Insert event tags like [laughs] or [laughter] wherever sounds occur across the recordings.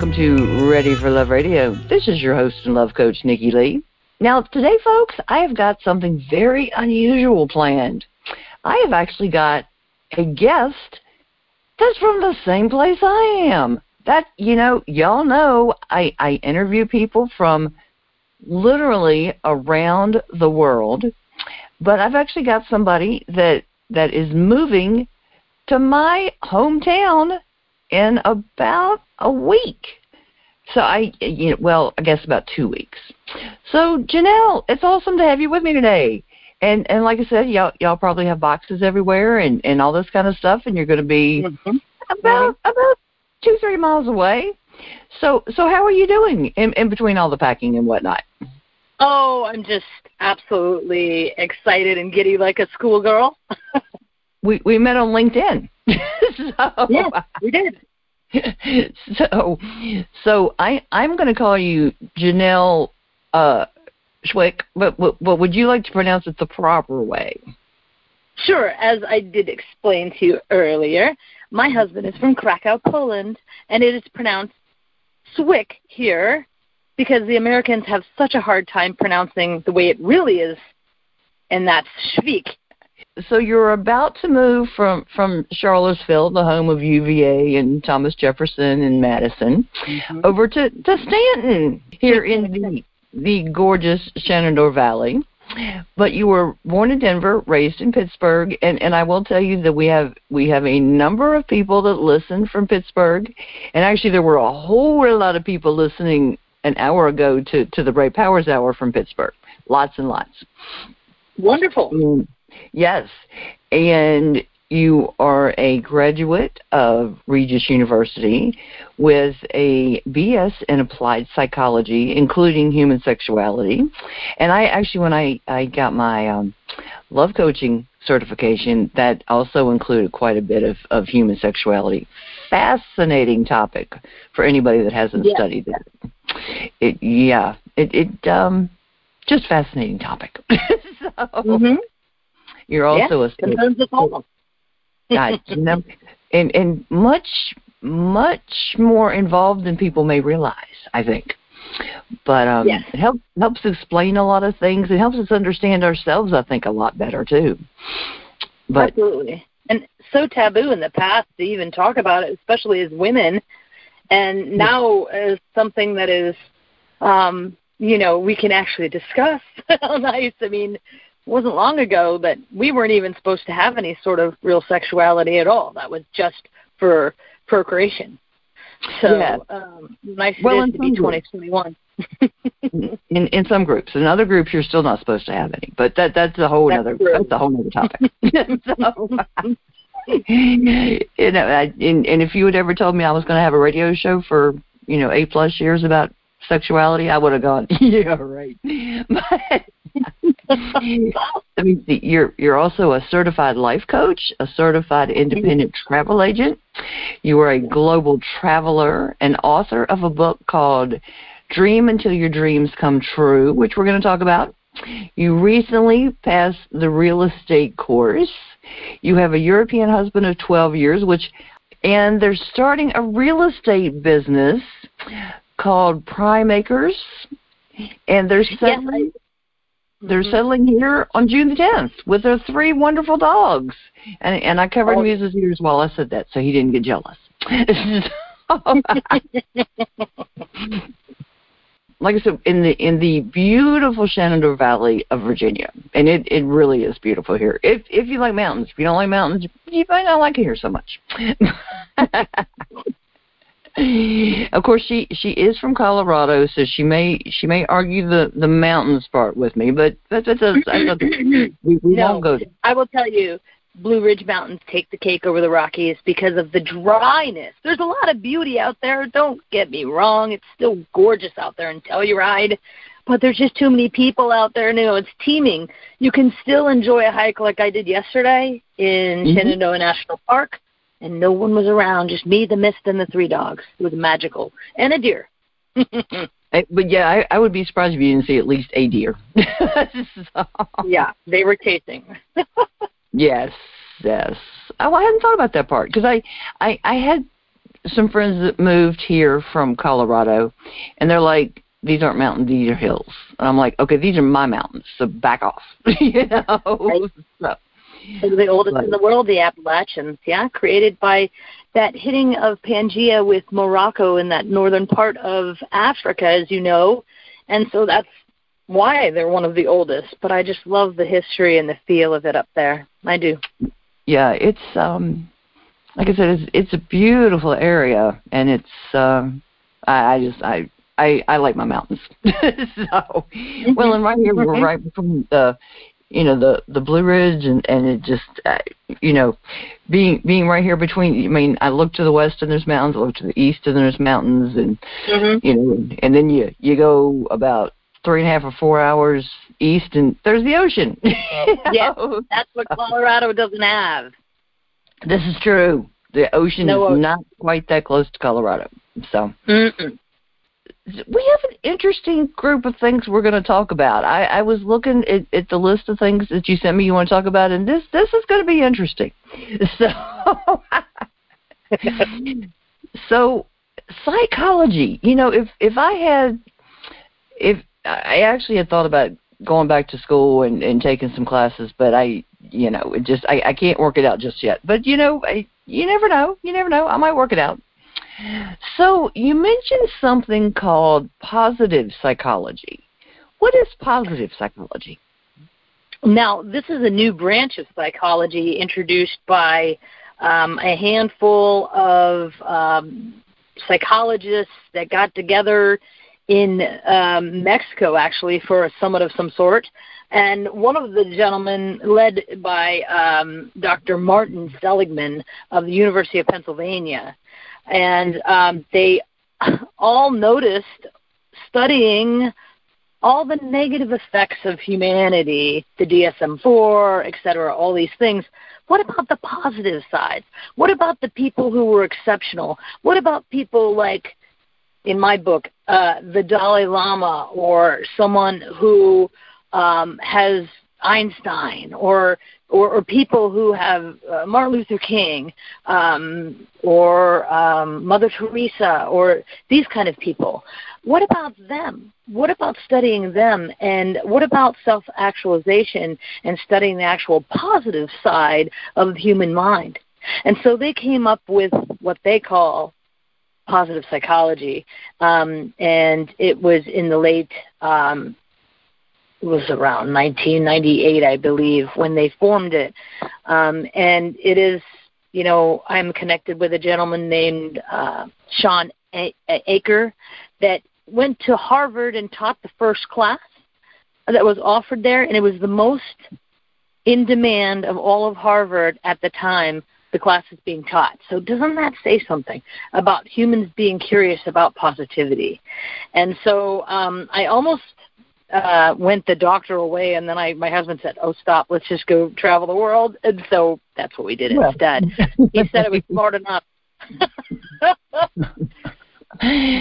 Welcome to Ready for Love Radio. This is your host and love coach, Nikki Lee. Now, today, folks, I have got something very unusual planned. I have actually got a guest that's from the same place I am. That, you know, y'all know I, I interview people from literally around the world, but I've actually got somebody that that is moving to my hometown in about a week. So I, you know, well, I guess about two weeks. So Janelle, it's awesome to have you with me today. And and like I said, y'all y'all probably have boxes everywhere and and all this kind of stuff, and you're going to be Mm-hmm. about about two three miles away. So so how are you doing in in between all the packing and whatnot? Oh, I'm just absolutely excited and giddy like a schoolgirl. [laughs] We we met on LinkedIn. [laughs] so, yeah, we did. [laughs] so so I I'm going to call you Janelle uh Schwick, but, but but would you like to pronounce it the proper way? Sure, as I did explain to you earlier, my husband is from Krakow, Poland, and it is pronounced Swick here because the Americans have such a hard time pronouncing the way it really is, and that's Schwick. So you're about to move from from Charlottesville, the home of UVA and Thomas Jefferson and Madison, mm-hmm. over to to Staunton here in the [laughs] the gorgeous Shenandoah Valley. But you were born in Denver, raised in Pittsburgh, and and I will tell you that we have we have a number of people that listen from Pittsburgh, and actually there were a whole lot of people listening an hour ago to to the Ray Powers Hour from Pittsburgh, lots and lots. Wonderful. Yes, and you are a graduate of Regis University with a BS in applied psychology, including human sexuality. And I actually, when I I got my um, love coaching certification, that also included quite a bit of of human sexuality. Fascinating topic for anybody that hasn't Yeah. studied that. It yeah, it it um just fascinating topic. [laughs] so, Mm-hmm. You're also a Concerns us all. God, you know, and and much much more involved than people may realize. I think, but um, Yes. it helps helps explain a lot of things. It helps us understand ourselves. I think a lot better too. But Absolutely. And so taboo in the past to even talk about it, especially as women. And now as something that is, um, you know, we can actually discuss. [laughs] How nice. I mean, wasn't long ago that we weren't even supposed to have any sort of real sexuality at all. That was just for procreation. So Yeah. um, nice Well, it in to be 2021. [laughs] in in some groups, in other groups, you're still not supposed to have any. But that that's a whole That's other true. that's a whole other topic. [laughs] [laughs] so, you know, I, and, and if you had ever told me I was going to have a radio show for you know eight plus years about sexuality, I would have gone, yeah, right. But [laughs] I mean, you're you're also a certified life coach, a certified independent travel agent. You are a global traveler, and author of a book called Dream Until Your Dreams Come True, which we're going to talk about. You recently passed the real estate course. You have a European husband of 12 years, which, and they're starting a real estate business called Prime Acres, and they're settling. They're Mhm. settling here on June the 10th with their three wonderful dogs. And and I covered Oh. Muse's ears while I said that, so he didn't get jealous. [laughs] like I said, in the in the beautiful Shenandoah Valley of Virginia, and it it really is beautiful here. If if you like mountains, if you don't like mountains, you might not like it here so much. [laughs] [sighs] of course, she she is from Colorado, so she may she may argue the the mountains part with me, but that's that's a, that's [laughs] a we, we no, won't go. There. I will tell you, Blue Ridge Mountains take the cake over the Rockies because of the dryness. There's a lot of beauty out there. Don't get me wrong; it's still gorgeous out there in Telluride, but there's just too many people out there. You know, it's teeming. You can still enjoy a hike like I did yesterday in mm-hmm. Shenandoah National Park and no one was around, just me, the mist, and the three dogs. It was magical, and a deer. [laughs] I, but yeah, I, I would be surprised if you didn't see at least a deer. so. [laughs] Yeah, they were chasing. [laughs] yes, yes. Oh, I hadn't thought about that part because I, I, I had some friends that moved here from Colorado, and they're like, "These aren't mountains; these are hills." And I'm like, "Okay, these are my mountains, so back off." you know. Right. So, the oldest right. in the world, the Appalachians, yeah, created by that hitting of Pangea with Morocco in that northern part of Africa, as you know, and so that's why they're one of the oldest. But I just love the history and the feel of it up there. I do. Yeah, it's um, like I said, it's it's a beautiful area, and it's um, I, I just I I, I like my mountains. [laughs] so, mm-hmm. well, and right here we're mm-hmm. right from the you know the the Blue Ridge and and it just uh, you know being being right here between I mean I look to the west and there's mountains I look to the east and there's mountains and mm-hmm. you know and then you you go about three and a half or four hours east and there's the ocean. [laughs] Yeah that's what Colorado doesn't have. This is true. The ocean no is ocean. not quite that close to Colorado so. Mm-mm we have an interesting group of things we're going to talk about. I, I was looking at, at the list of things that you sent me you want to talk about, and this this is going to be interesting. [laughs] So, [laughs] so psychology. You know, if if I had, if I actually had thought about going back to school and, and taking some classes, but I, you know, it just I, I can't work it out just yet. But you know, I, you never know. You never know. I might work it out. So you mentioned something called positive psychology. What is positive psychology? Now, this is a new branch of psychology introduced by um, a handful of um, psychologists that got together in um, Mexico, actually, for a summit of some sort. And one of the gentlemen, led by um, Dr. Martin Seligman of the University of Pennsylvania, and um, they [laughs] all noticed studying all the negative effects of humanity, the DSM-4, et cetera, all these things. What about the positive sides? What about the people who were exceptional? What about people like, in my book, uh, the Dalai Lama or someone who um, has Einstein or or, or people who have uh, Martin Luther King um, or um, Mother Teresa or these kind of people. What about them? What about studying them? And what about self actualization and studying the actual positive side of the human mind? And so they came up with what they call positive psychology. Um, and it was in the late um, was around 1998, I believe, when they formed it. Um, and it is, you know, I'm connected with a gentleman named uh, Shawn a- Achor that went to Harvard and taught the first class that was offered there, and it was the most in demand of all of Harvard at the time the class is being taught. So doesn't that say something about humans being curious about positivity? And so um, I almost uh went the doctor away and then I my husband said, "Oh, stop, let's just go travel the world." And so that's what we did well. instead. [laughs] he said it was smart enough. [laughs]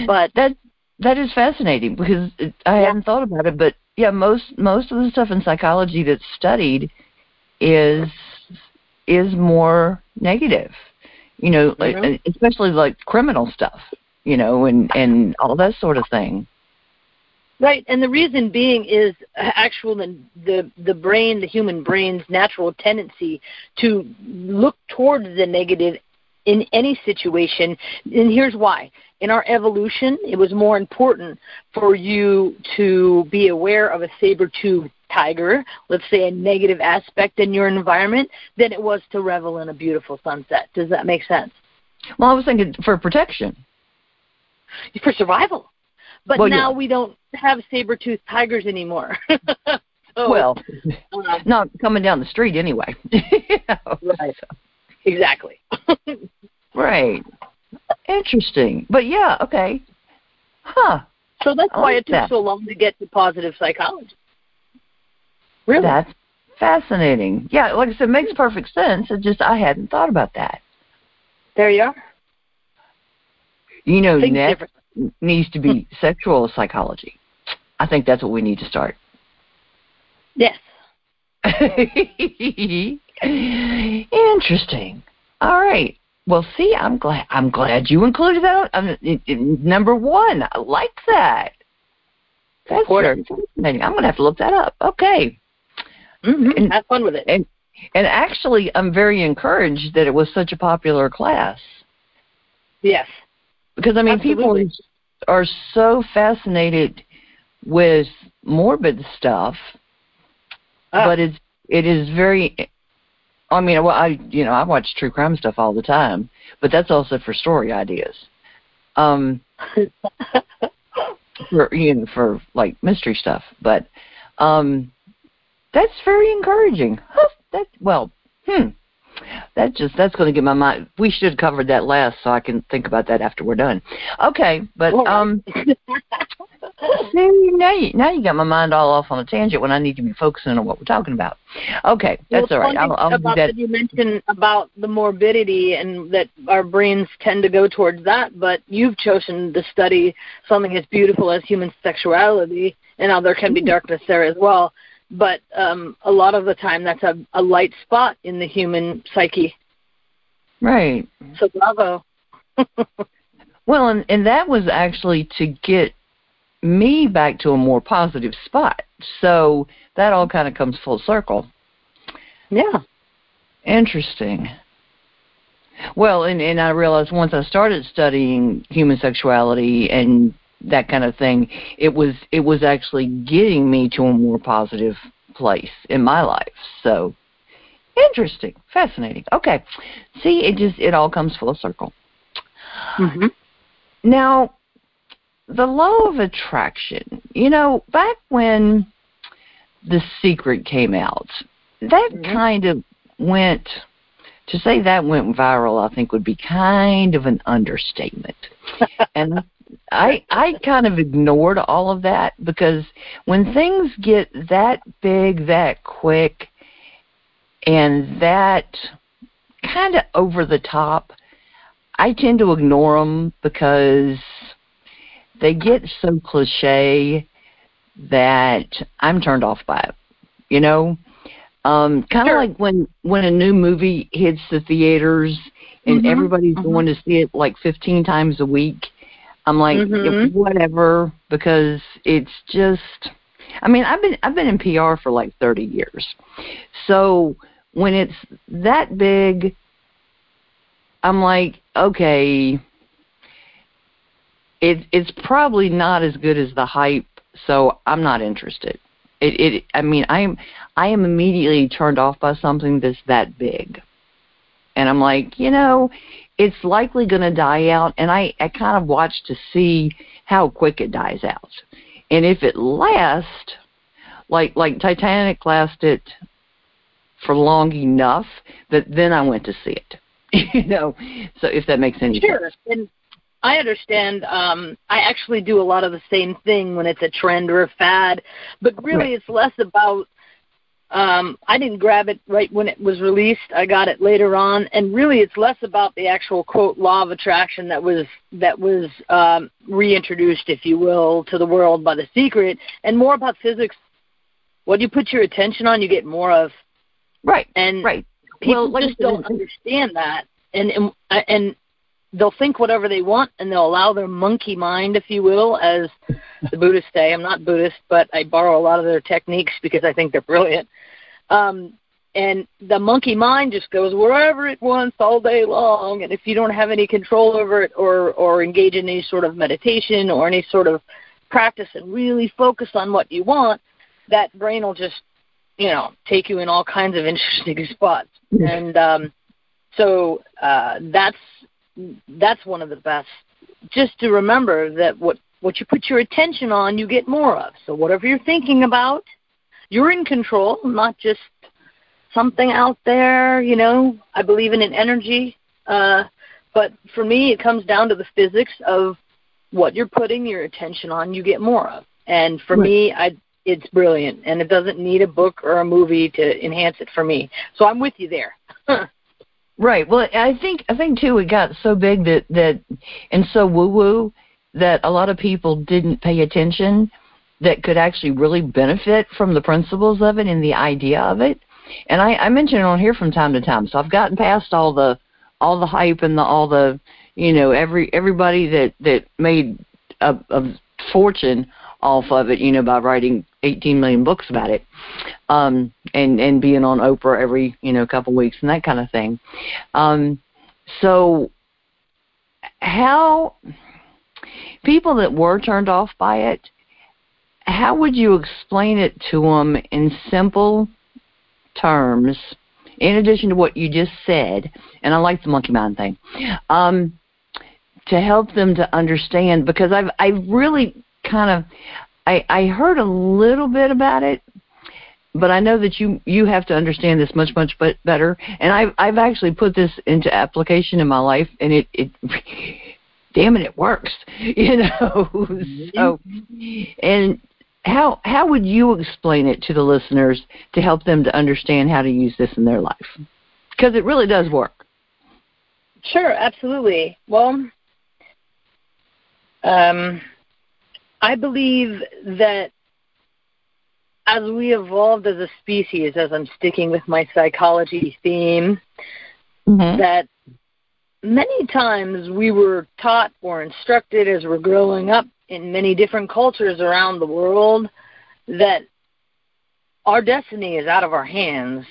but that that is fascinating because it, I yeah. hadn't thought about it, but yeah, most most of the stuff in psychology that's studied is is more negative. You know, mm-hmm. like, especially like criminal stuff, you know, and and all that sort of thing. Right, and the reason being is actual the, the the brain, the human brain's natural tendency to look towards the negative in any situation. And here's why: in our evolution, it was more important for you to be aware of a saber-toothed tiger, let's say a negative aspect in your environment, than it was to revel in a beautiful sunset. Does that make sense? Well, I was thinking for protection for survival. But Well, now yeah. we don't have saber-toothed tigers anymore. [laughs] so, well, um, not coming down the street anyway. [laughs] You know, Right. exactly. [laughs] Right. Interesting. But yeah, okay. Huh. so that's I why like it took that. so long to get to positive psychology. Really? That's fascinating. Yeah, like I said, it makes perfect sense. It just I hadn't thought about that. there you are. You know, Think next. Needs to be sexual psychology. I think that's what we need to start. Yes. [laughs] Interesting. All right. Well, see, I'm glad. I'm glad you included that. Um, in, in number one, I like that. That's fascinating. I'm going to have to look that up. Okay. hmm And- Have fun with it. And and actually, I'm very encouraged that it was such a popular class yes. because I mean, Absolutely. people are so fascinated with morbid stuff, Ah, but it's it is very. I mean, well, I you know I watch true crime stuff all the time, but that's also for story ideas. Um, [laughs] for you know, for like mystery stuff, but um, that's very encouraging. [laughs] Huh, that well, hmm. That just that's going to get my mind. We should have covered that last, so I can think about that after we're done. Okay, but um, [laughs] see, now you now you got my mind all off on a tangent when I need to be focusing on what we're talking about. Okay, that's well, all right. I'll, I'll do about that. you mentioned about the morbidity and that our brains tend to go towards that, but you've chosen to study something as beautiful as human sexuality, and now there can be darkness there as well. But um, a lot of the time, that's a, a light spot in the human psyche. Right. So bravo. [laughs] Well, and and that was actually to get me back to a more positive spot. So that all kind of comes full circle. yeah. Interesting. Well, and and I realized once I started studying human sexuality and that kind of thing, it was it was actually getting me to a more positive place in my life. So interesting, fascinating. Okay. See, it just it all comes full circle. hmm Now, the law of attraction, you know, back when The Secret came out, that Mhm. kind of went, to say that went viral, I think would be kind of an understatement. [laughs] and I I kind of ignored all of that because when things get that big that quick and that kind of over the top, I tend to ignore them because they get so cliche that I'm turned off by it. You know, um, kind of Sure. like when when a new movie hits the theaters and Mhm, everybody's mhm. going to see it like 15 times a week. I'm like Mhm. whatever because it's just. I mean, I've been I've been in PR for like 30 years, so when it's that big, I'm like, okay, it it's probably not as good as the hype, so I'm not interested. It it I mean, I am I am immediately turned off by something that's that big. And I'm like, you know, it's likely going to die out and I I kind of watch to see how quick it dies out. And if it lasts like like Titanic lasted for long enough that then I went to see it. [laughs] you know, so if that makes any Sure. sense. And I understand. Um, I actually do a lot of the same thing when it's a trend or a fad, but really Right. it's less about. Um, I didn't grab it right when it was released. I got it later on, and really it's less about the actual quote law of attraction that was that was um, reintroduced, if you will, to the world by The Secret, and more about physics. What you put your attention on, you get more of, Right. and Right. people Well, just don't understand that and and and they'll think whatever they want and they'll allow their monkey mind if you will as the buddhists say i'm not buddhist but i borrow a lot of their techniques because i think they're brilliant um and the monkey mind just goes wherever it wants all day long. And if you don't have any control over it or or engage in any sort of meditation or any sort of practice and really focus on what you want that brain will just you know take you in all kinds of interesting [laughs] spots. And um so uh that's that's one of the best. Just to remember that what what you put your attention on, you get more of. So whatever you're thinking about, you're in control, not just something out there. You know, I believe in an energy, uh, but for me, it comes down to the physics of what you're putting your attention on. You get more of, and for right. me, I it's brilliant, and it doesn't need a book or a movie to enhance it for me. So I'm with you there. [laughs] right. Well, I think I think too it got so big that that and so woo woo that a lot of people didn't pay attention that could actually really benefit from the principles of it and the idea of it. And I, I mention it on here from time to time. So I've gotten past all the all the hype and the all the you know every everybody that that made a, a fortune off of it, you know, by writing 18 million books about it, um, and and being on Oprah every you know couple weeks and that kind of thing. Um, so how people that were turned off by it, how would you explain it to them in simple terms? In addition to what you just said, and I like the monkey mind thing, um, to help them to understand because I've I really kind of I I heard a little bit about it, but I know that you you have to understand this much much but better. And I've I've actually put this into application in my life, and it it [laughs] damn it, it works. [laughs] You know. [laughs] Mm-hmm. so, and how how would you explain it to the listeners to help them to understand how to use this in their life? Because it really does work. Sure, absolutely. Well, um, I believe that as we evolved as a species, as I'm sticking with my psychology theme, mm-hmm. that many times we were taught or instructed as we're growing up in many different cultures around the world that our destiny is out of our hands.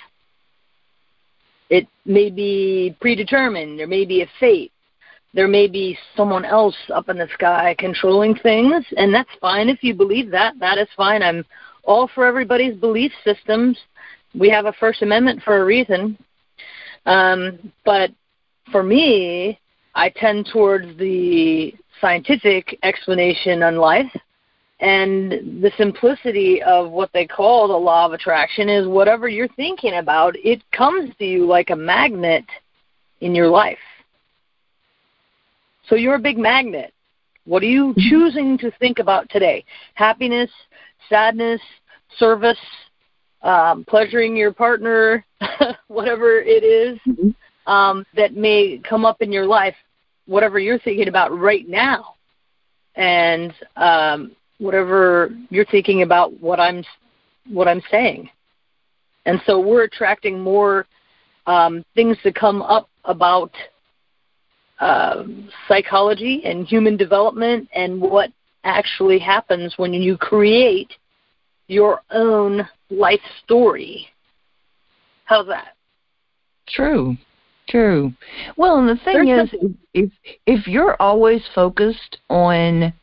It may be predetermined, there may be a fate, there may be someone else up in the sky controlling things, and that's fine if you believe that. That is fine. I'm all for everybody's belief systems. We have a First Amendment for a reason. Um, but for me, I tend towards the scientific explanation on life. And the simplicity of what they call the law of attraction is whatever you're thinking about, it comes to you like a magnet in your life. So you're a big magnet. What are you mm-hmm. choosing to think about today? Happiness, sadness, service, um, pleasuring your partner, [laughs] whatever it is. Mm-hmm um, that may come up in your life, whatever you're thinking about right now, and um, whatever you're thinking about what I'm what I'm saying. And so we're attracting more um, things to come up about uh, psychology and human development and what actually happens when you create your own life story. How's that? True. True. Well, and the thing There's is, if if you're always focused on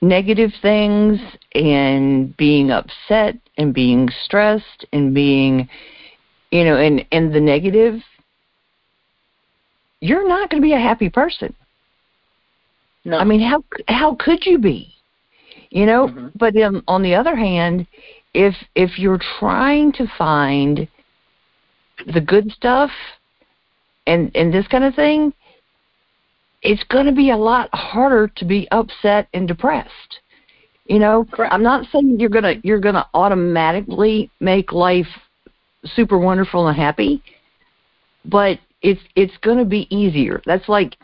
negative things and being upset and being stressed and being, you know, and and the negative, you're not going to be a happy person. No. I mean, how how could you be? You know, mm-hmm. but um, on the other hand, if if you're trying to find the good stuff and and this kind of thing, it's going to be a lot harder to be upset and depressed. You know, Correct. I'm not saying you're gonna you're gonna automatically make life super wonderful and happy, but it's it's going to be easier. That's like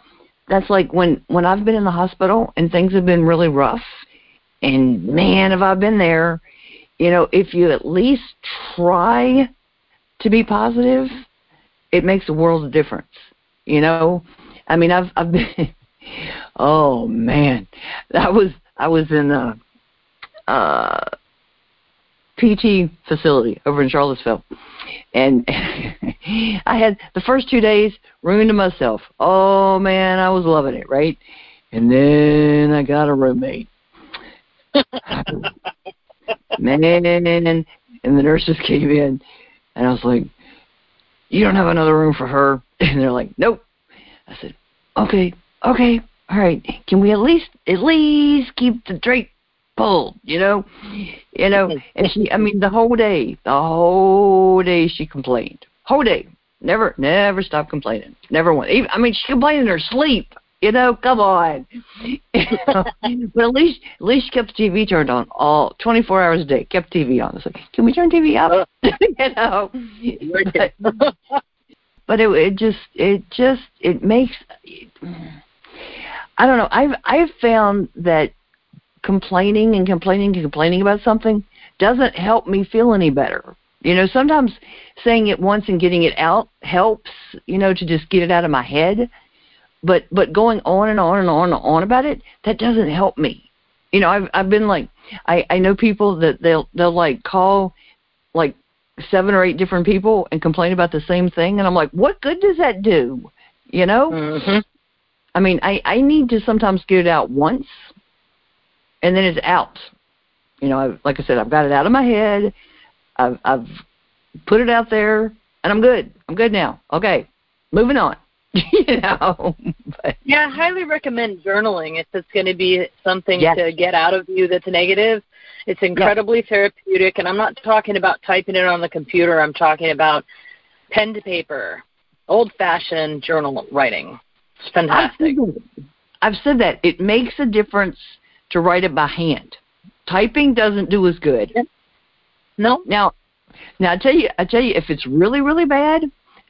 that's like when when I've been in the hospital and things have been really rough, and man, have I been there. You know, if you at least try to be positive, it makes a world of difference. You know, I mean, I've I've been. [laughs] oh man, that was I was in a, a PT facility over in Charlottesville, and [laughs] I had the first two days ruined to myself. Oh man, I was loving it, right? And then I got a roommate. [laughs] man, and the nurses came in and I was like, you don't have another room for her? [laughs] And they're like, nope. I said, okay, okay, all right, can we at least at least keep the drape pulled, you know? You know, and she I mean the whole day, the whole day she complained. Whole day. Never never stopped complaining. Never once. Even I mean she complained in her sleep. You know, come on. [laughs] but at least at least kept TV turned on all twenty four hours a day. Kept TV on. It's like, can we turn TV up? Uh. [laughs] you know. But, [laughs] but it it just it just it makes I don't know. I've I've found that complaining and complaining and complaining about something doesn't help me feel any better. You know, sometimes saying it once and getting it out helps, you know, to just get it out of my head. But but going on and on and on and on about it, that doesn't help me. You know, I've I've been like I I know people that they'll they'll like call like seven or eight different people and complain about the same thing and I'm like, "What good does that do?" You know? Mm-hmm. I mean, I I need to sometimes get it out once, and then it's out. You know, I, like I said, I've got it out of my head. I've I've put it out there, and I'm good. I'm good now. Okay, moving on. [laughs] you know. But, Yeah, I highly recommend journaling if it's going to be something Yes. to get out of you that's negative. It's incredibly therapeutic, and I'm not talking about typing it on the computer. I'm talking about pen to paper, old-fashioned journal writing. It's I've fantastic. said. I've said that it makes a difference to write it by hand. Typing doesn't do as good. No, Now, now I tell you, I tell you, if it's really really bad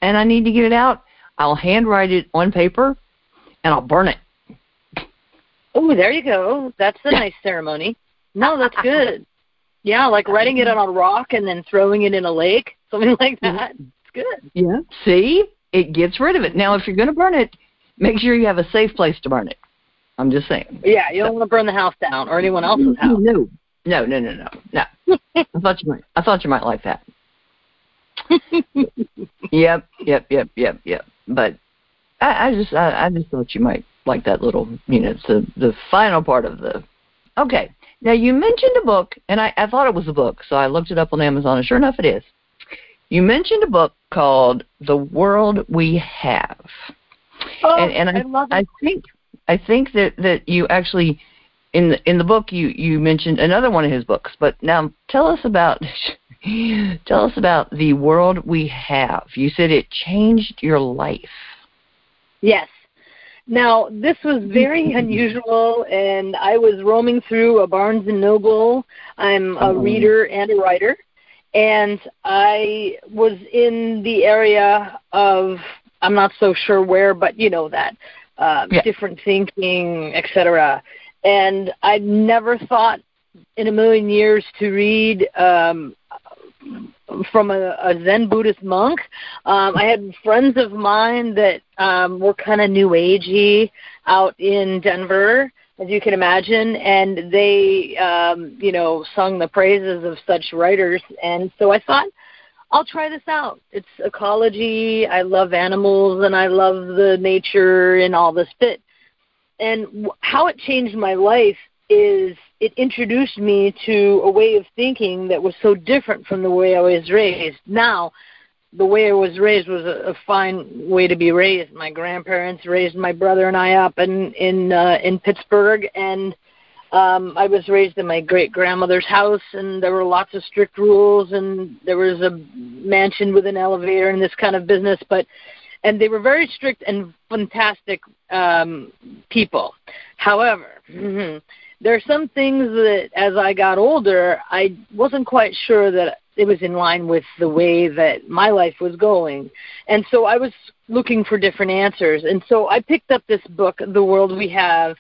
and I need to get it out, I'll handwrite it on paper, and I'll burn it. Oh, there you go. That's a nice ceremony. No, that's good. Yeah, like writing it on a rock and then throwing it in a lake, [laughs] something like that. It's good. Yeah. See, it gets rid of it. Now, if you're going to burn it, make sure you have a safe place to burn it. I'm just saying. Yeah, you don't want to burn the house down or anyone else's house. No, no, no, no, no, no. I thought you might. I thought you might like that. [laughs] Yep, yep, yep, yep, yep. But I, I just, I, I just thought you might like that little, you know, it's the the final part of the. Okay. Now you mentioned a book, and I, I thought it was a book, so I looked it up on Amazon, and sure enough, it is. You mentioned a book called "The World We Have." Oh, and, and I, I love it. I think I think that that you actually in the in the book you you mentioned another one of his books. But now tell us about [laughs] [gasps] tell us about the world we have. You said it changed your life. Yes. Now, this was [laughs] very unusual, and I was roaming through a Barnes and Noble. I'm a Oh. reader and a writer, and I was in the area of I'm not so sure where, but you know that uh, Yeah. different thinking, etc. And I never thought in a million years to read um, from a, a Zen Buddhist monk. Um, I had friends of mine that um, were kind of new agey out in Denver, as you can imagine, and they, um, you know, sung the praises of such writers. And so I thought, I'll try this out. It's ecology. I love animals and I love the nature and all this bit. And how it changed my life is it introduced me to a way of thinking that was so different from the way I was raised. Now, the way I was raised was a, a fine way to be raised. My grandparents raised my brother and I up in in uh, in Pittsburgh, and um, I was raised in my great grandmother's house, and there were lots of strict rules, and there was a mansion with an elevator and this kind of business, but and they were very strict and fantastic um, people. However, there are some things that as I got older, I wasn't quite sure that it was in line with the way that my life was going. And so I was looking for different answers. And so I picked up this book, The World We Have,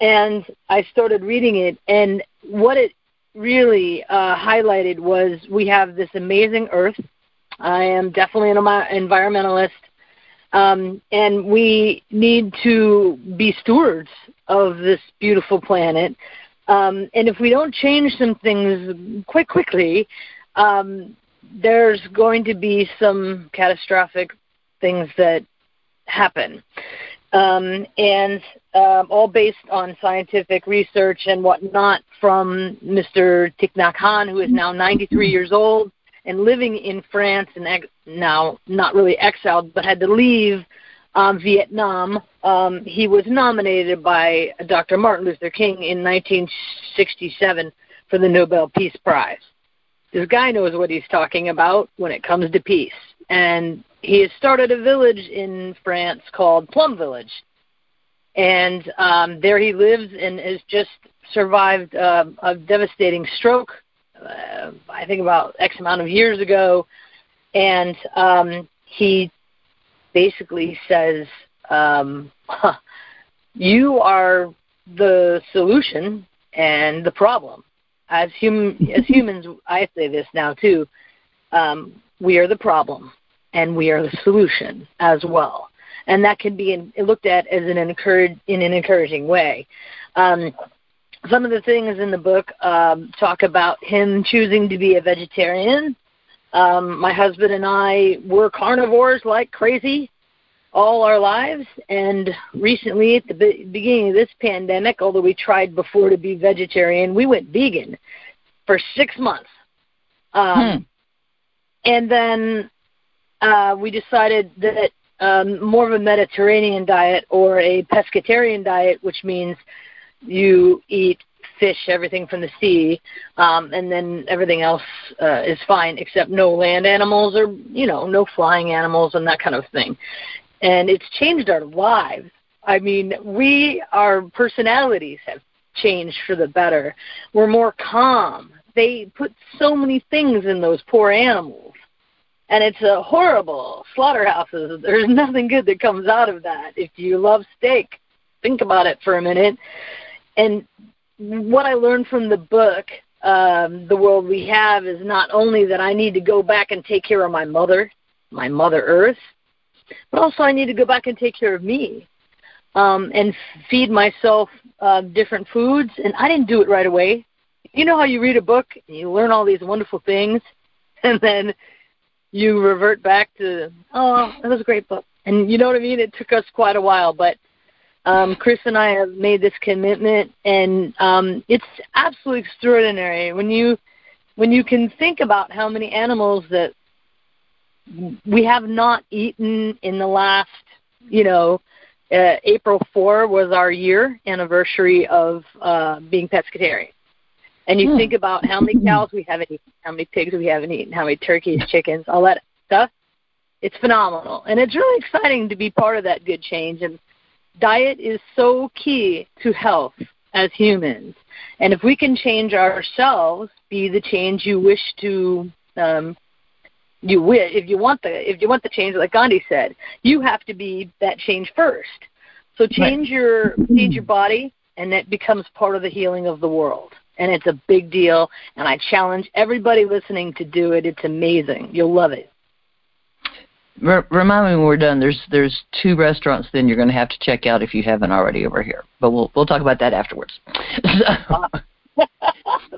and I started reading it. And what it really uh, highlighted was we have this amazing earth. I am definitely an environmentalist. Um, and we need to be stewards of this beautiful planet. Um, and if we don't change some things quite quickly, um, there's going to be some catastrophic things that happen. Um, and um, all based on scientific research and whatnot from Mr. Thich Nhat Hanh, who is now 93 years old and living in France and ex- now not really exiled, but had to leave um, Vietnam. Um, he was nominated by Dr. Martin Luther King in 1967 for the Nobel Peace Prize. This guy knows what he's talking about when it comes to peace. And he has started a village in France called Plum Village. And um, there he lives and has just survived uh, a devastating stroke, uh, I think about X amount of years ago. And um, he basically says, um, huh, [laughs] You are the solution and the problem. As, hum- as [laughs] humans, I say this now too. Um, we are the problem and we are the solution as well. And that can be in, looked at as an encourage, in an encouraging way. Um, some of the things in the book um, talk about him choosing to be a vegetarian. Um, my husband and I were carnivores like crazy all our lives, and recently, at the be- beginning of this pandemic, although we tried before to be vegetarian, we went vegan for six months. Um, hmm. And then uh, we decided that um, more of a Mediterranean diet or a pescatarian diet, which means you eat fish, everything from the sea, um, and then everything else uh, is fine except no land animals or you know no flying animals and that kind of thing. And it's changed our lives. I mean, we our personalities have changed for the better. We're more calm. They put so many things in those poor animals and it's a horrible slaughterhouses. [laughs] There's nothing good that comes out of that. If you love steak, think about it for a minute. And what I learned from the book, um, The World We Have, is not only that I need to go back and take care of my mother, my Mother Earth, but also I need to go back and take care of me um, and feed myself uh, different foods. And I didn't do it right away. You know how you read a book and you learn all these wonderful things, [laughs] and then you revert back to, oh, that was a great book. And you know what I mean? It took us quite a while, but um, Chris and I have made this commitment, and um, it's absolutely extraordinary when you when you can think about how many animals that we have not eaten in the last, you know, uh, April 4 was our year anniversary of uh, being pescatarian and you hmm. think about how many cows we haven't eaten, how many pigs we haven't eaten, how many turkeys, chickens, all that stuff, it's phenomenal. And it's really exciting to be part of that good change. And diet is so key to health as humans. And if we can change ourselves, be the change you wish to um, you wish if you want the if you want the change like Gandhi said, you have to be that change first. So change right. your change your body and that becomes part of the healing of the world and it's a big deal. And I challenge everybody listening to do it. It's amazing. You'll love it. Remind me when we're done. There's there's two restaurants then you're going to have to check out if you haven't already over here. But we'll we'll talk about that afterwards. [laughs]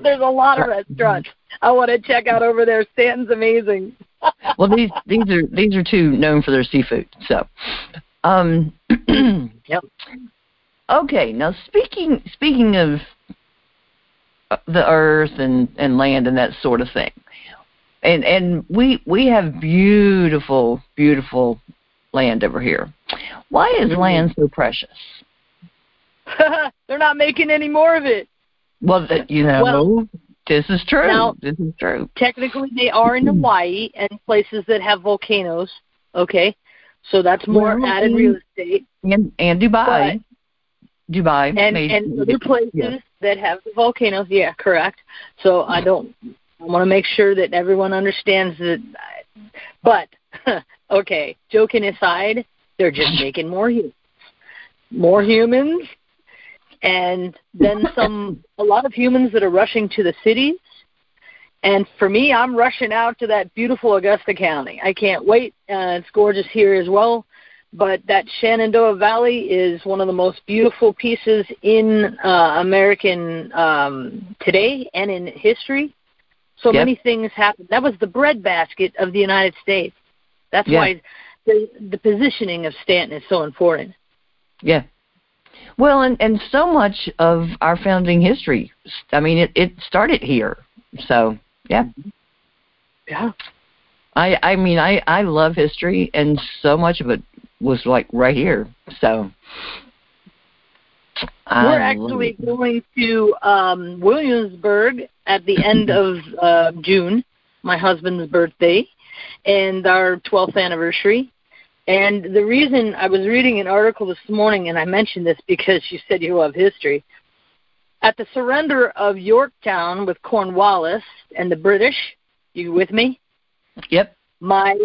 there's a lot of restaurants I want to check out over there. Staunton's amazing. [laughs] well, these these are these are two known for their seafood. So, um, [clears throat] yep. Okay, now speaking speaking of the earth and and land and that sort of thing. And and we we have beautiful beautiful land over here. Why is mm-hmm. land so precious? [laughs] They're not making any more of it. Well, you know, well, this is true. Now, this is true. Technically, they are in Hawaii and places that have volcanoes. Okay, so that's more well, added real estate. And and Dubai. But, Dubai and and other places yeah. that have volcanoes. Yeah, correct. So I don't. I want to make sure that everyone understands that. But [laughs] okay, joking aside, they're just [laughs] making more humans, more humans, and then [laughs] some. a lot of humans that are rushing to the cities. And for me, I'm rushing out to that beautiful Augusta County. I can't wait. Uh, it's gorgeous here as well but that Shenandoah Valley is one of the most beautiful pieces in uh, American um, today and in history. So yep. many things happened. That was the breadbasket of the United States. That's yeah. why the the positioning of Staunton is so important. Yeah. Well, and and so much of our founding history. I mean, it it started here. So yeah. Yeah. I I mean I I love history and so much of it was like right here. So we're actually going to um, Williamsburg at the end of uh, June, my husband's birthday, and our 12th anniversary. And the reason I was reading an article this morning, and I mentioned this because you said you love history. At the surrender of Yorktown with Cornwallis and the British, you with me? Yep. My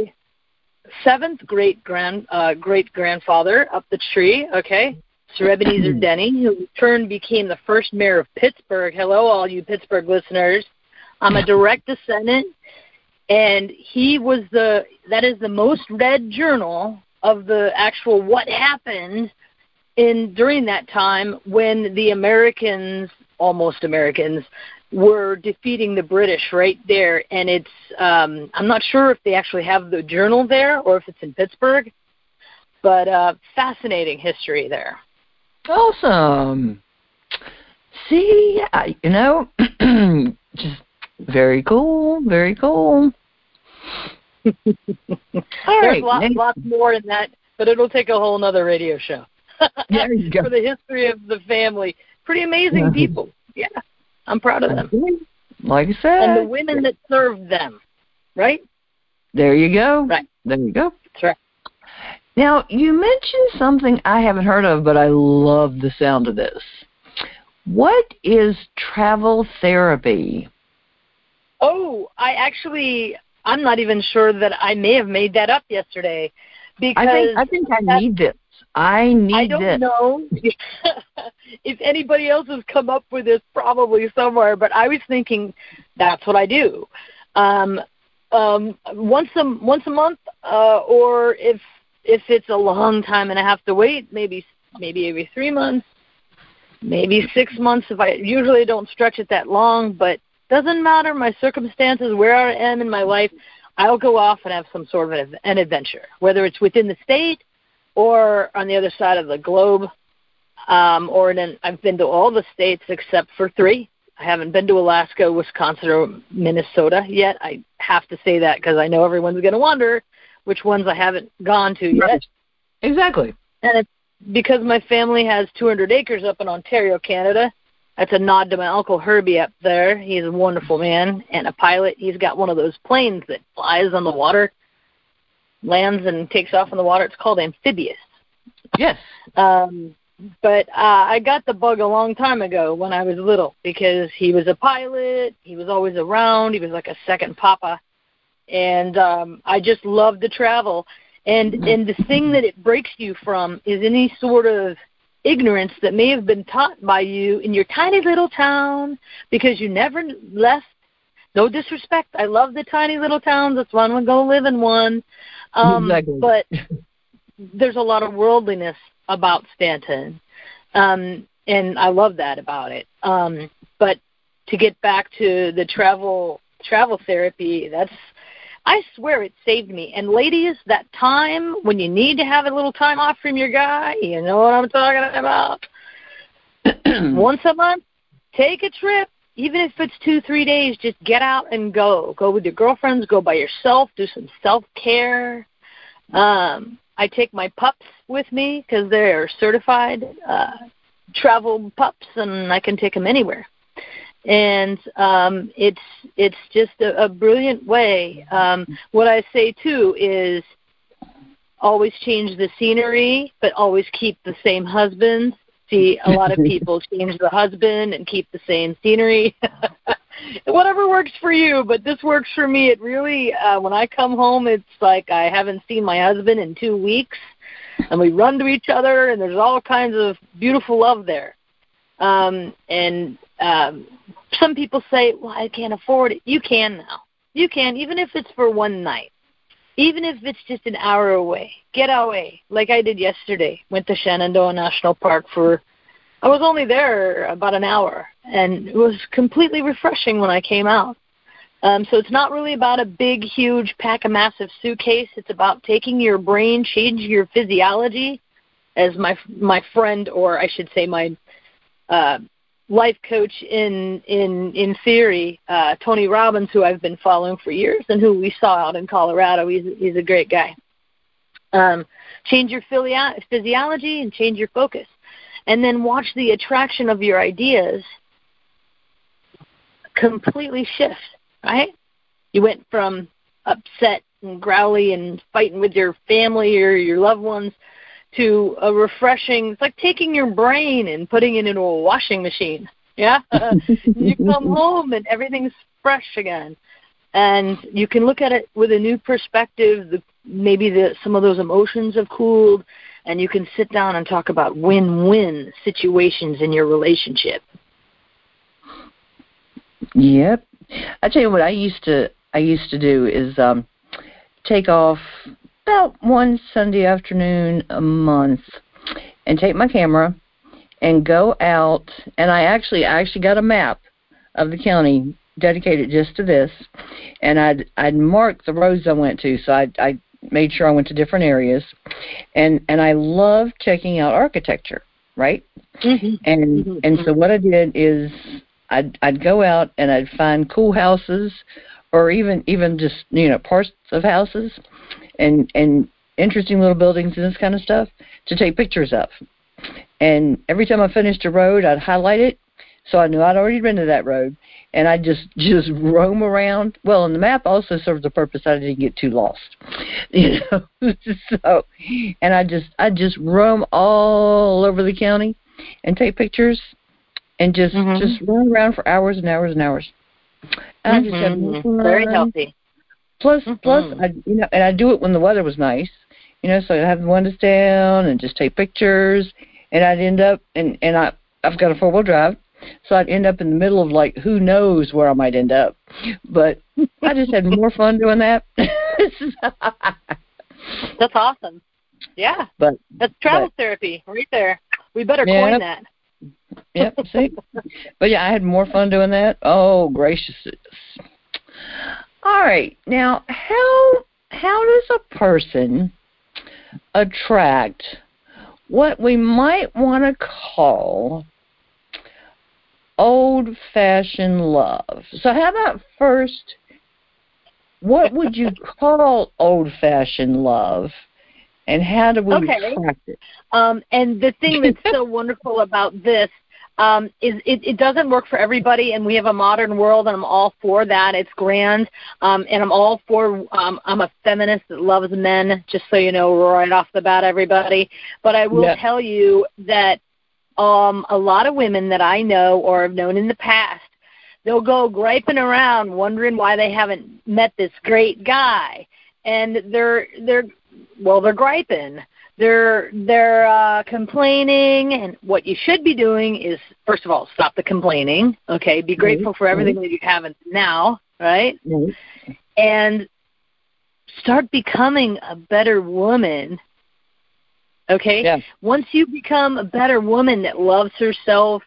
seventh great grand uh, great grandfather up the tree, okay, Sir Ebenezer [clears throat] Denny, who in turn became the first mayor of Pittsburgh. Hello, all you Pittsburgh listeners. I'm a direct [laughs] descendant, and he was the that is the most read journal of the actual what happened in during that time when the Americans, almost Americans, were defeating the British right there. And it's um, I'm not sure if they actually have the journal there or if it's in Pittsburgh, but uh, fascinating history there. Awesome. See, I, you know, [clears throat] just very cool, very cool. [laughs] All There's right, lots, lots more in that, but it'll take a whole other radio show. [laughs] there you go. For the history of the family. Pretty amazing people. Yeah. I'm proud of them. Like I said. And the women that served them. Right? There you go. Right. There you go. That's right. Now, you mentioned something I haven't heard of, but I love the sound of this. What is travel therapy? Oh, I actually, I'm not even sure that I may have made that up yesterday. Because I think I think I need this. I need I don't this. know [laughs] if anybody else has come up with this, probably somewhere. But I was thinking that's what I do. Um, um, once a once a month, uh, or if if it's a long time and I have to wait, maybe maybe every three months, maybe six months. If I usually don't stretch it that long, but doesn't matter my circumstances, where I am in my life, I'll go off and have some sort of an adventure, whether it's within the state or on the other side of the globe. Um, or in, I've been to all the states except for three. I haven't been to Alaska, Wisconsin, or Minnesota yet. I have to say that because I know everyone's going to wonder which ones I haven't gone to yet. Right. Exactly. And it's because my family has 200 acres up in Ontario, Canada. That's a nod to my uncle Herbie up there. He's a wonderful man and a pilot. He's got one of those planes that flies on the water, lands and takes off in the water. It's called amphibious. Yes. Um, but uh, I got the bug a long time ago when I was little because he was a pilot. He was always around. He was like a second papa and um, I just love to travel. And mm-hmm. and the thing that it breaks you from is any sort of ignorance that may have been taught by you in your tiny little town because you never left. No disrespect, I love the tiny little towns. That's why I'm gonna go live in one. Um, exactly. But [laughs] there's a lot of worldliness about Staunton, um, and I love that about it. Um, but to get back to the travel travel therapy, that's I swear it saved me. And ladies, that time when you need to have a little time off from your guy, you know what I'm talking about. [clears throat] Once a month, take a trip. Even if it's two, three days, just get out and go. Go with your girlfriends. Go by yourself. Do some self care. Um, I take my pups with me because they're certified uh, travel pups, and I can take them anywhere and um, it's it's just a, a brilliant way. Um, what I say too is always change the scenery, but always keep the same husband. See, a lot of [laughs] people change the husband and keep the same scenery. [laughs] Whatever works for you, but this works for me. It really, uh, when I come home, it's like I haven't seen my husband in two weeks, and we run to each other, and there's all kinds of beautiful love there. Um, and um, some people say, well, I can't afford it. You can now. You can, even if it's for one night. Even if it's just an hour away. Get away, like I did yesterday. Went to Shenandoah National Park for, I was only there about an hour, and it was completely refreshing when I came out. Um, so it's not really about a big, huge pack a massive suitcase. It's about taking your brain, changing your physiology, as my my friend, or I should say my uh, life coach in in in theory, uh, Tony Robbins, who I've been following for years and who we saw out in Colorado. He's he's a great guy. Um, change your physiology and change your focus. And then watch the attraction of your ideas completely shift, right? You went from upset and growly and fighting with your family or your loved ones to a refreshing it's like taking your brain and putting it into a washing machine [laughs] yeah? [laughs] You come home and everything's fresh again. And you can look at it with a new perspective the, maybe the, some of those emotions have cooled and you can sit down and talk about win-win situations in your relationship. Yep. I tell you what i used to i used to do is um take off about one Sunday afternoon a month and take my camera and go out and I actually I actually got a map of the county dedicated just to this and I'd I'd mark the roads I went to so I I made sure I went to different areas and and I love checking out architecture right mm-hmm. and mm-hmm. and so what I did is I'd I'd go out and I'd find cool houses or even even just you know parts of houses and and interesting little buildings and this kind of stuff to take pictures of. And every time I finished a road, I'd highlight it so I knew I'd already been to that road, and I just [laughs] just roam around. Well, and the map also serves the purpose I didn't get too lost, [laughs] you know. [laughs] so, and I just I just roam all over the county and take pictures, and just mm-hmm. just run around for hours and hours and hours. And mm-hmm. I just have mm-hmm. very healthy. Plus, mm-hmm. plus, I you know, and I do it when the weather was nice, you know. So I'd have the windows down and just take pictures, and I'd end up and and I I've got a four wheel drive, so I'd end up in the middle of like who knows where I might end up, but I just had more fun doing that. [laughs] That's awesome. Yeah, but that's travel but, therapy right there. We better yep. coin that. yep. See, [laughs] but yeah, I had more fun doing that. Oh gracious. All right. Now, how how does a person attract what we might want to call old-fashioned love? So, how about first what would you [laughs] call old-fashioned love? And how do we okay. attract it? Um, and the thing that's [laughs] so wonderful about this um, is it, it doesn't work for everybody, and we have a modern world, and I'm all for that. It's grand, um, and I'm all for. Um, I'm a feminist that loves men, just so you know, right off the bat, everybody. But I will yeah. tell you that um, a lot of women that I know or have known in the past, they'll go griping around, wondering why they haven't met this great guy, and they're they're well, they're griping they're they're uh, complaining, and what you should be doing is first of all stop the complaining. Okay, be grateful for everything that you have now, right? And start becoming a better woman. Okay. Yeah. Once you become a better woman that loves herself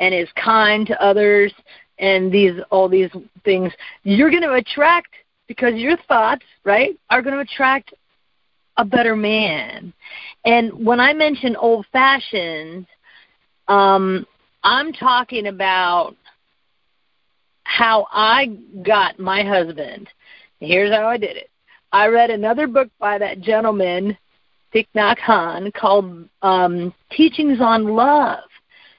and is kind to others and these all these things, you're going to attract because your thoughts, right, are going to attract a better man. And when I mention old fashioned, um, I'm talking about how I got my husband. Here's how I did it. I read another book by that gentleman, Thich Nhat Hanh, called um, Teachings on Love.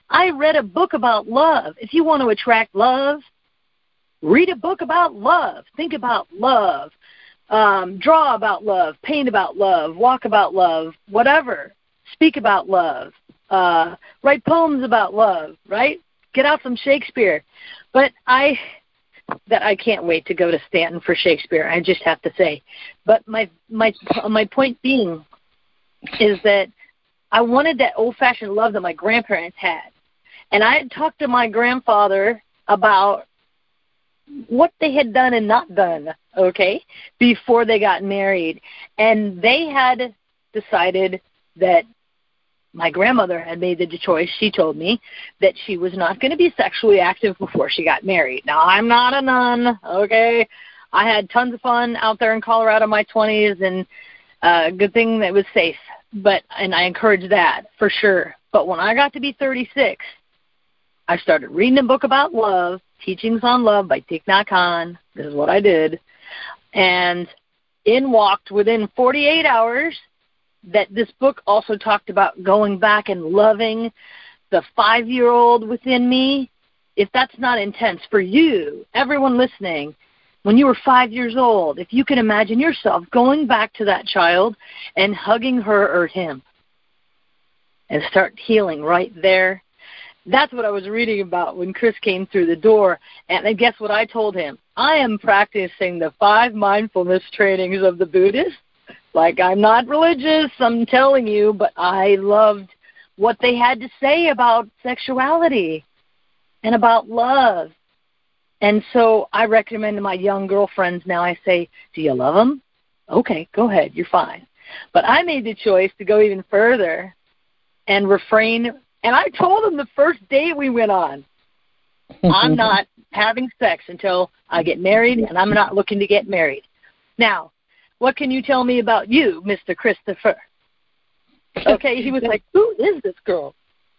I read a book about love. If you want to attract love, read a book about love. Think about love um, draw about love, paint about love, walk about love, whatever. Speak about love, uh, write poems about love, right? Get out some Shakespeare. But I that I can't wait to go to Staunton for Shakespeare. I just have to say. But my my my point being is that I wanted that old fashioned love that my grandparents had. And I had talked to my grandfather about what they had done and not done, okay, before they got married. And they had decided that my grandmother had made the choice, she told me, that she was not going to be sexually active before she got married. Now, I'm not a nun, okay? I had tons of fun out there in Colorado in my 20s, and uh, good thing that it was safe. But and I encourage that for sure. But when I got to be 36, I started reading a book about love, Teachings on Love by Thich Nhat Hanh. This is what I did. And in walked within 48 hours that this book also talked about going back and loving the five year old within me, if that's not intense for you, everyone listening, when you were five years old, if you can imagine yourself going back to that child and hugging her or him and start healing right there. That's what I was reading about when Chris came through the door. And guess what I told him? I am practicing the five mindfulness trainings of the Buddhists. Like, I'm not religious, I'm telling you, but I loved what they had to say about sexuality and about love. And so I recommend to my young girlfriends now, I say, Do you love them? Okay, go ahead, you're fine. But I made the choice to go even further and refrain. And I told him the first date we went on, I'm [laughs] not having sex until I get married, and I'm not looking to get married. Now, what can you tell me about you, Mr. Christopher? Okay, he was like, Who is this girl?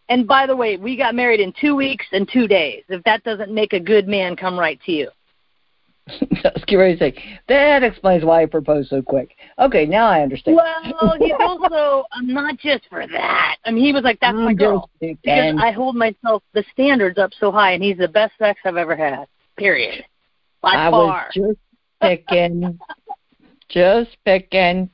And by the way, we got married in two weeks and two days. If that doesn't make a good man come right to you. [laughs] I was ready to say that explains why I proposed so quick. Okay, now I understand. Well, he's [laughs] also um, not just for that. I mean, he was like, "That's I'm my girl," because I hold myself the standards up so high, and he's the best sex I've ever had. Period. By I far. was just picking, [laughs] just picking.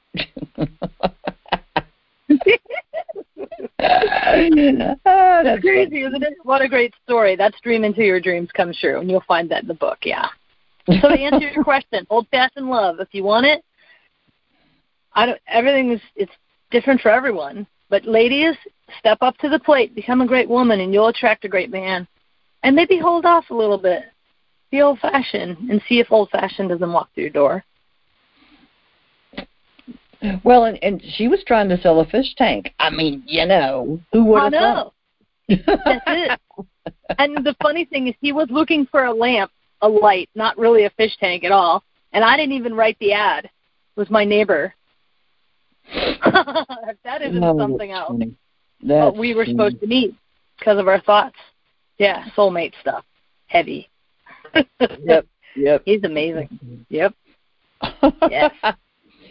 oh, that's crazy, isn't it? What a great story. That's dream into your dreams come true, and you'll find that in the book. Yeah. So to answer [laughs] your question, old fashioned love, if you want it, I don't. Everything is it's different for everyone. But ladies, step up to the plate, become a great woman, and you'll attract a great man. And maybe hold off a little bit. Be old fashioned and see if old fashioned doesn't walk through your door. Well, and, and she was trying to sell a fish tank. I mean, you know, who would have thought? That's it. And the funny thing is, he was looking for a lamp, a light, not really a fish tank at all. And I didn't even write the ad. It was my neighbor. [laughs] that isn't no, something else. But we were funny. supposed to meet because of our thoughts. Yeah, soulmate stuff. Heavy. yep. Yep. [laughs] He's amazing. Yep. [laughs] yes.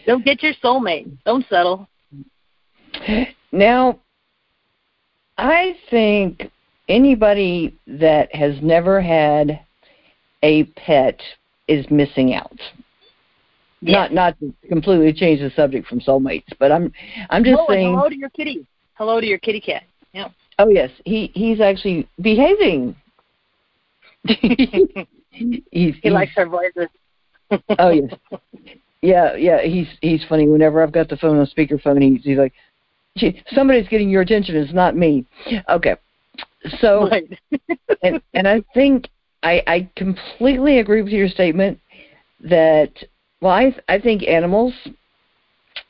Don't get your soulmate. Don't settle. Now, I think anybody that has never had a pet is missing out. Not not to completely change the subject from soulmates, but I'm I'm just oh, saying. Hello to your kitty. Hello to your kitty cat. Yeah. Oh yes, he he's actually behaving. [laughs] he's, he he's, likes our voices. [laughs] oh yes, yeah, yeah, he's he's funny. Whenever I've got the phone on speakerphone, he's he's like, "Somebody's getting your attention. It's not me." Okay, so right. [laughs] and and I think I I completely agree with your statement that well I I think animals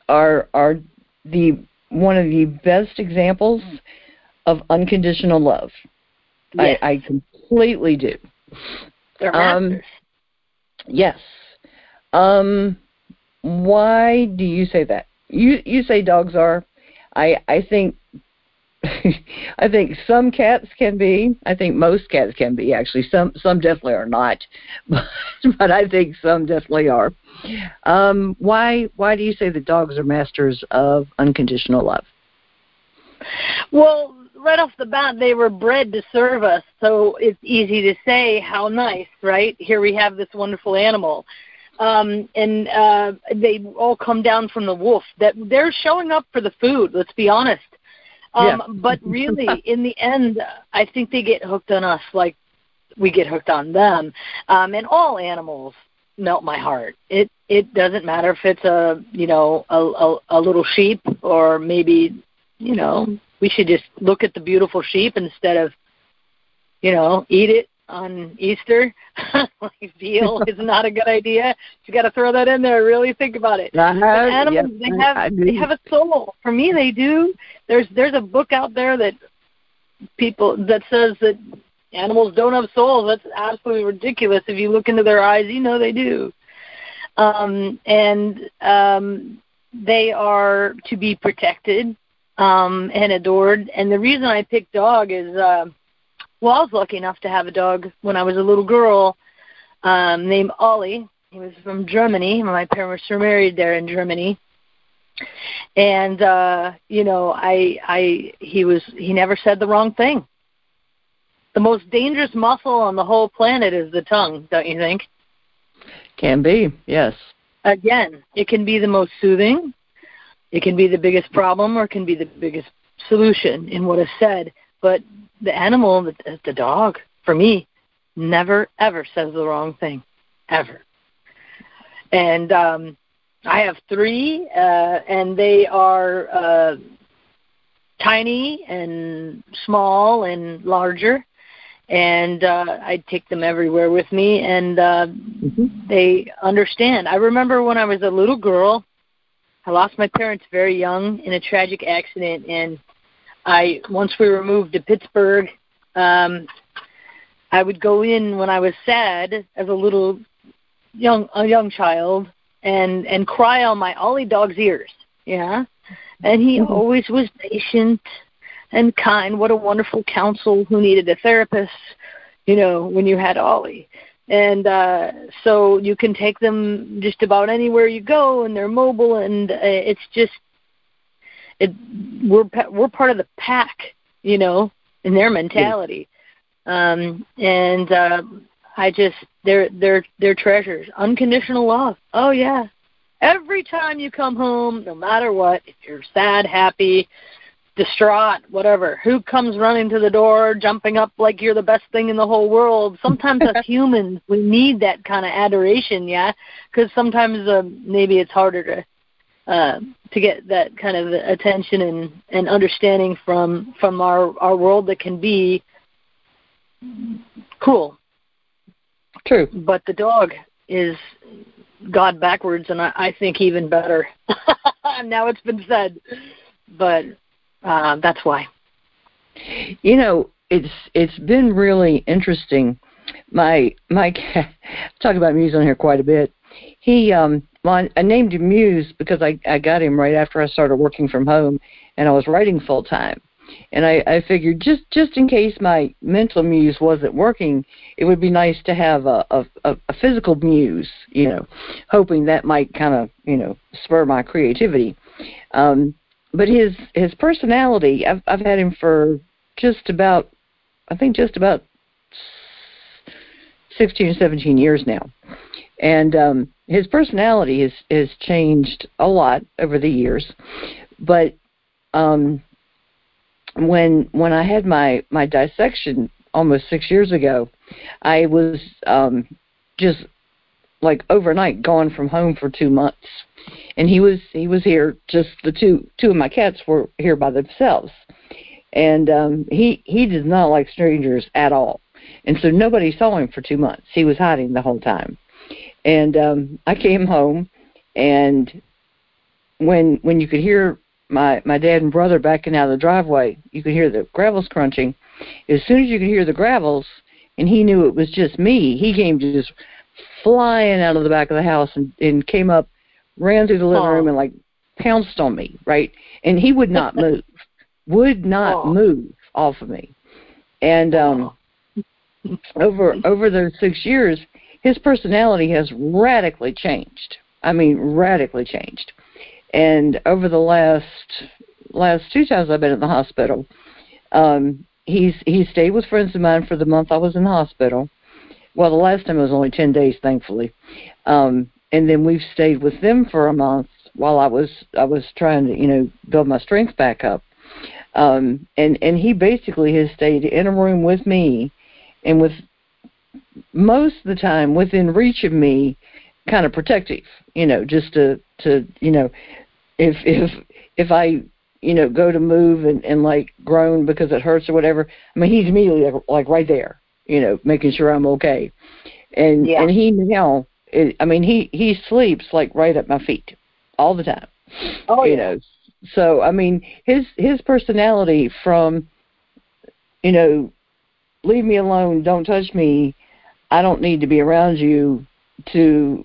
are are the one of the best examples of unconditional love. Yes. I, I completely do. They're masters. Um, yes. Um, why do you say that? You you say dogs are. I I think [laughs] I think some cats can be. I think most cats can be actually. Some some definitely are not, [laughs] but, but I think some definitely are. Um, why why do you say that dogs are masters of unconditional love? Well, right off the bat, they were bred to serve us, so it's easy to say how nice, right? Here we have this wonderful animal um, and uh, they all come down from the wolf. That they're showing up for the food. Let's be honest. Um, yeah. but really, [laughs] in the end, I think they get hooked on us like we get hooked on them. Um, and all animals melt my heart. It it doesn't matter if it's a you know a, a, a little sheep or maybe you know we should just look at the beautiful sheep instead of you know eat it on Easter. [laughs] like veal is not a good idea. You got to throw that in there. Really think about it. Uh-huh. animals, yep. they have they have a soul. For me, they do. There's there's a book out there that people that says that animals don't have souls. That's absolutely ridiculous. If you look into their eyes, you know they do. Um, and um, they are to be protected um, and adored. And the reason I picked dog is. Uh, well, I was lucky enough to have a dog when I was a little girl um, named Ollie. He was from Germany. My parents were married there in Germany. and uh you know i i he was he never said the wrong thing the most dangerous muscle on the whole planet is the tongue don't you think can be yes again it can be the most soothing it can be the biggest problem or it can be the biggest solution in what is said but the animal the, the dog for me never ever says the wrong thing ever and um I have three, uh, and they are uh, tiny and small and larger. And uh, I take them everywhere with me, and uh, mm-hmm. they understand. I remember when I was a little girl, I lost my parents very young in a tragic accident, and I once we were moved to Pittsburgh. Um, I would go in when I was sad as a little young a young child and and cry on my ollie dog's ears yeah and he mm-hmm. always was patient and kind what a wonderful counsel who needed a therapist you know when you had ollie and uh so you can take them just about anywhere you go and they're mobile and uh, it's just it we're we're part of the pack you know in their mentality um and uh I just they're they're they're treasures. Unconditional love. Oh yeah. Every time you come home, no matter what, if you're sad, happy, distraught, whatever, who comes running to the door, jumping up like you're the best thing in the whole world? Sometimes as [laughs] humans, we need that kind of adoration, yeah, because sometimes uh, maybe it's harder to uh, to get that kind of attention and and understanding from from our our world that can be cruel True. But the dog is God backwards, and I, I think even better. [laughs] now it's been said, but uh, that's why. You know, it's it's been really interesting. My my [laughs] cat, talk about Muse on here quite a bit. He um well, I named him Muse because I I got him right after I started working from home and I was writing full time and I, I figured just just in case my mental muse wasn't working, it would be nice to have a a, a physical muse, you know, hoping that might kind of you know spur my creativity. Um, but his his personality, I've I've had him for just about, I think just about sixteen or seventeen years now, and um, his personality has has changed a lot over the years, but um when when I had my my dissection almost six years ago, I was um, just like overnight gone from home for two months, and he was he was here. Just the two two of my cats were here by themselves, and um, he he does not like strangers at all, and so nobody saw him for two months. He was hiding the whole time, and um, I came home, and when when you could hear my my dad and brother backing out of the driveway, you could hear the gravels crunching. As soon as you could hear the gravels, and he knew it was just me, he came just flying out of the back of the house and, and came up, ran through the living Aww. room and like pounced on me, right? And he would not [laughs] move, would not Aww. move off of me. And um [laughs] over over those six years, his personality has radically changed. I mean, radically changed. And over the last last two times I've been in the hospital, um, he's he stayed with friends of mine for the month I was in the hospital. Well, the last time it was only ten days, thankfully. Um, and then we've stayed with them for a month while I was I was trying to you know build my strength back up. Um, and and he basically has stayed in a room with me, and with most of the time within reach of me, kind of protective, you know, just to to you know, if if if I you know go to move and and like groan because it hurts or whatever, I mean he's immediately like, like right there, you know, making sure I'm okay, and yeah. and he now, it, I mean he he sleeps like right at my feet all the time, oh you yeah. know, so I mean his his personality from, you know, leave me alone, don't touch me, I don't need to be around you, to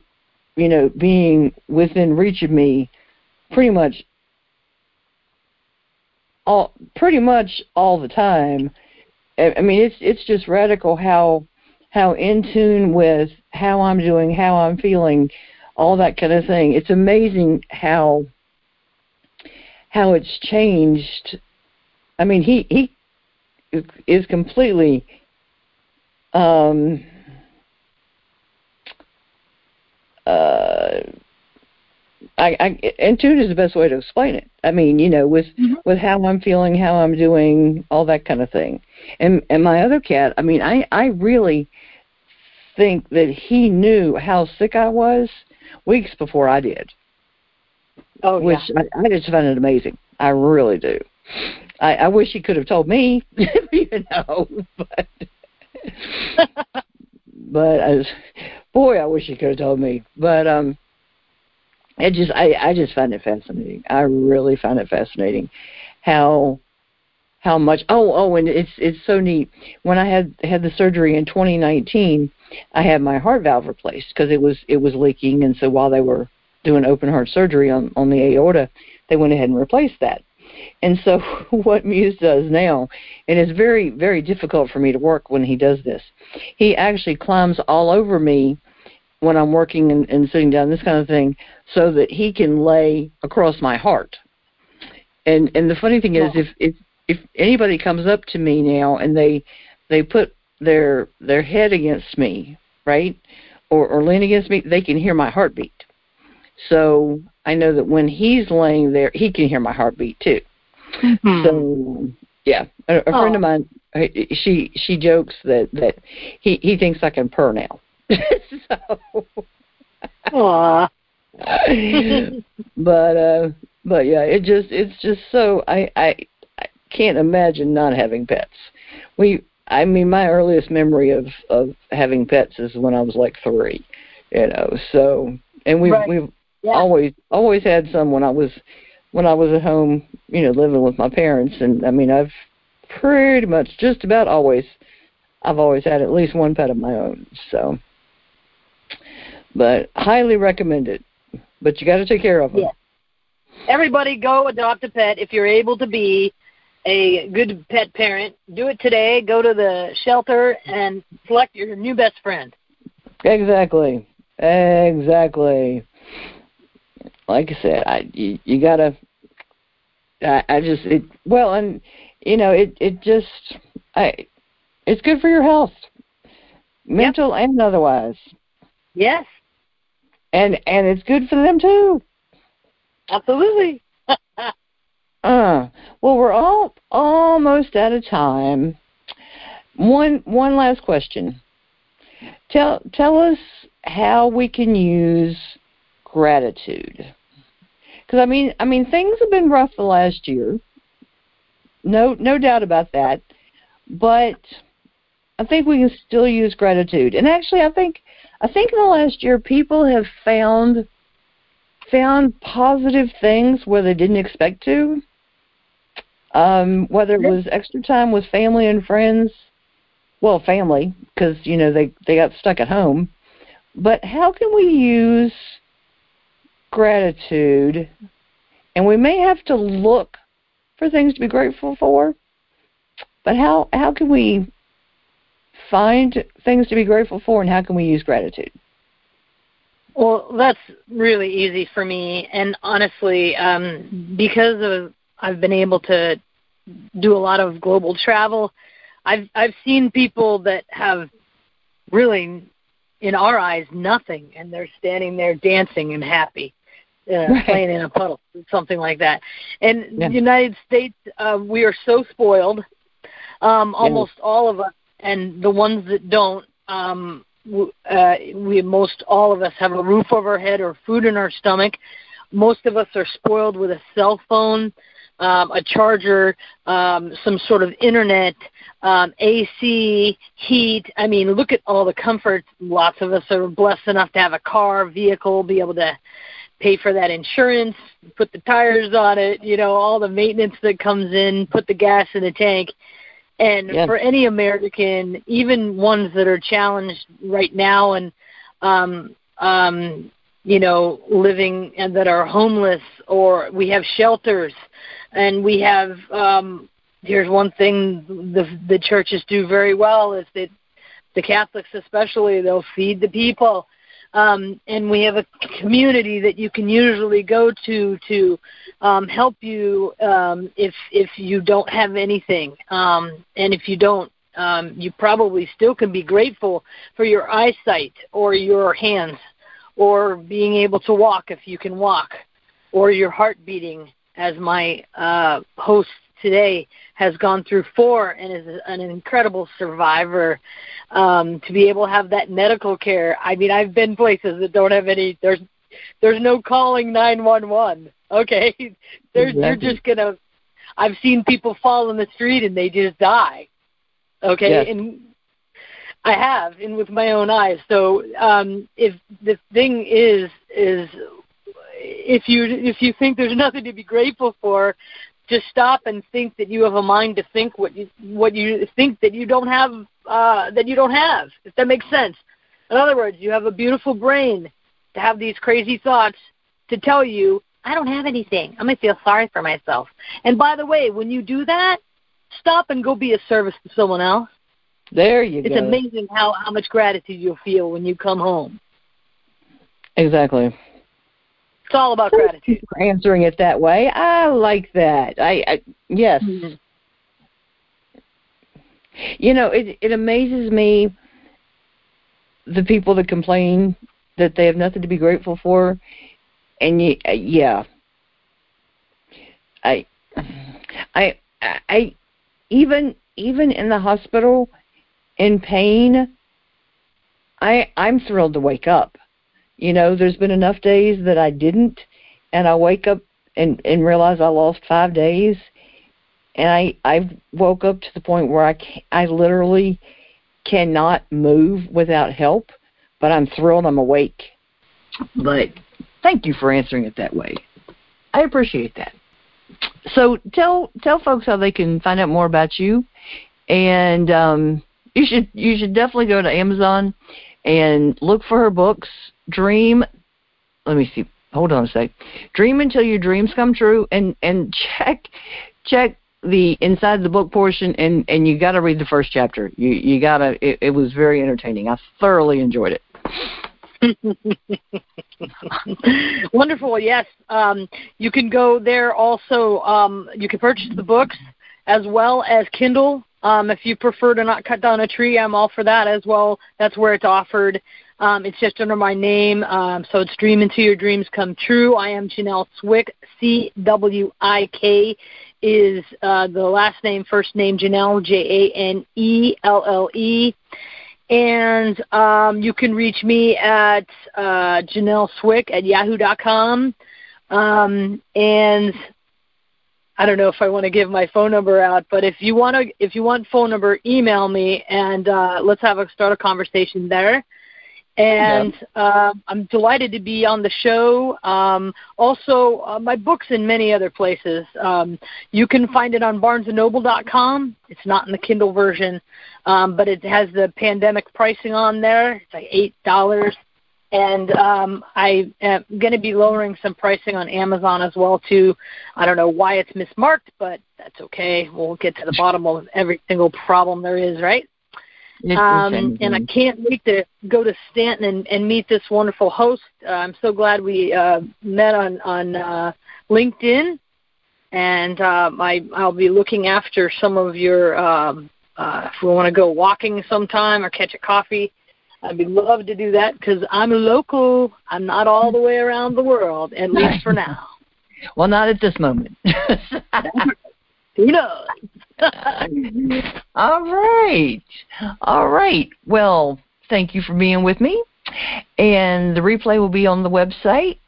you know, being within reach of me pretty much all pretty much all the time. I mean, it's it's just radical how how in tune with how I'm doing, how I'm feeling, all that kind of thing. It's amazing how how it's changed. I mean, he he is completely um, uh, I, I in tune is the best way to explain it. I mean, you know, with mm-hmm. with how I'm feeling, how I'm doing, all that kind of thing. And and my other cat, I mean, I I really think that he knew how sick I was weeks before I did. Oh, which yeah. I, I just find it amazing. I really do. I, I wish he could have told me, [laughs] you know, but [laughs] but as boy, I wish he could have told me. But um, it just I I just find it fascinating. I really find it fascinating how how much oh oh and it's it's so neat when i had had the surgery in 2019 i had my heart valve replaced because it was it was leaking and so while they were doing open heart surgery on on the aorta they went ahead and replaced that and so [laughs] what muse does now and it's very very difficult for me to work when he does this he actually climbs all over me when i'm working and, and sitting down this kind of thing so that he can lay across my heart and and the funny thing is if if if anybody comes up to me now and they they put their their head against me, right, or or lean against me, they can hear my heartbeat. So I know that when he's laying there, he can hear my heartbeat too. Mm-hmm. So yeah, a, a friend of mine, she she jokes that that he he thinks I can purr now. [laughs] so. Aww. [laughs] but uh but yeah, it just it's just so I I can't imagine not having pets. We, I mean, my earliest memory of of having pets is when I was like three, you know. So, and we right. we've yeah. always always had some when I was when I was at home, you know, living with my parents. And I mean, I've pretty much just about always, I've always had at least one pet of my own. So, but highly recommended. But you got to take care of them. Yeah. Everybody, go adopt a pet if you're able to be a good pet parent, do it today. Go to the shelter and select your new best friend. Exactly. Exactly. Like I said, I you, you gotta. I, I just it well, and you know it it just I it's good for your health, mental yep. and otherwise. Yes. And and it's good for them too. Absolutely. [laughs] Uh, well, we're all almost out of time. One one last question. Tell tell us how we can use gratitude. Because I mean, I mean, things have been rough the last year. No, no doubt about that. But I think we can still use gratitude. And actually, I think I think in the last year, people have found found positive things where they didn't expect to um, whether it was extra time with family and friends, well, family, because you know they they got stuck at home. But how can we use gratitude? And we may have to look for things to be grateful for. But how how can we find things to be grateful for, and how can we use gratitude? Well, that's really easy for me, and honestly, um, because of I've been able to do a lot of global travel. I've I've seen people that have really, in our eyes, nothing, and they're standing there dancing and happy, uh, [laughs] right. playing in a puddle, something like that. And yeah. the United States, uh, we are so spoiled. Um, almost yeah. all of us, and the ones that don't, um, uh, we most all of us have a roof over our head or food in our stomach. Most of us are spoiled with a cell phone um, a charger, um, some sort of internet, um, AC, heat. I mean, look at all the comforts. Lots of us are blessed enough to have a car, vehicle, be able to pay for that insurance, put the tires on it, you know, all the maintenance that comes in, put the gas in the tank. And yeah. for any American, even ones that are challenged right now and um um you know living and that are homeless or we have shelters and we have um here's one thing the the churches do very well is that the Catholics especially they'll feed the people um, and we have a community that you can usually go to to um, help you um, if if you don't have anything, um, and if you don't, um, you probably still can be grateful for your eyesight or your hands, or being able to walk if you can walk, or your heart beating, as my uh, host today has gone through four and is an incredible survivor um to be able to have that medical care. I mean i've been places that don't have any there's there's no calling 911 okay? [laughs] There's exactly. you're just going to i've seen people fall in the street and they just die. Okay? Yes. and i have and with my own eyes. So um if the thing is is if you if you think there's nothing to be grateful for just stop and think that you have a mind to think what you what you think that you don't have uh, that you don't have. If that makes sense. In other words, you have a beautiful brain to have these crazy thoughts to tell you I don't have anything. I'm gonna feel sorry for myself. And by the way, when you do that, stop and go be a service to someone else. There you it's go. It's amazing how how much gratitude you'll feel when you come home. Exactly. It's all about gratitude. For answering it that way, I like that. I, I yes. Mm-hmm. You know, it it amazes me the people that complain that they have nothing to be grateful for, and you, uh, yeah, I, I, I, even even in the hospital, in pain, I I'm thrilled to wake up you know, there's been enough days that I didn't, and I wake up and and realize I lost five days, and I I woke up to the point where I can, I literally cannot move without help, but I'm thrilled I'm awake. But thank you for answering it that way. I appreciate that. So tell tell folks how they can find out more about you, and um, you should you should definitely go to Amazon and look for her books dream. Let me see. Hold on a sec. Dream until your dreams come true, and and check check the inside the book portion, and and you got to read the first chapter. You you gotta. It, it was very entertaining. I thoroughly enjoyed it. [laughs] Wonderful. Yes, um, you can go there. Also, um, you can purchase the books as well as Kindle. Um, if you prefer to not cut down a tree, I'm all for that as well. That's where it's offered. Um, it's just under my name, um, so it's Dream Until Your Dreams Come True. I am Janelle Swick. C W I K is uh, the last name, first name Janelle J A N E L L E. And um, you can reach me at uh, Janelle Swick at yahoo.com. Um, and I don't know if I want to give my phone number out, but if you want to, if you want phone number, email me and uh, let's have a start a conversation there. And uh, I'm delighted to be on the show. Um, also, uh, my books in many other places. Um, you can find it on BarnesandNoble.com. It's not in the Kindle version, um, but it has the pandemic pricing on there. It's like eight dollars and um, I am going to be lowering some pricing on Amazon as well too. I don't know why it's mismarked, but that's okay. We'll get to the bottom of every single problem there is, right? Um, and I can't wait to go to Staunton and, and meet this wonderful host. Uh, I'm so glad we uh, met on on uh, LinkedIn, and uh, I I'll be looking after some of your. Um, uh, if we want to go walking sometime or catch a coffee, I'd be love to do that because I'm local. I'm not all the way around the world, at least for now. well, not at this moment. [laughs] Who knows? [laughs] all right. All right. Well, thank you for being with me. And the replay will be on the website.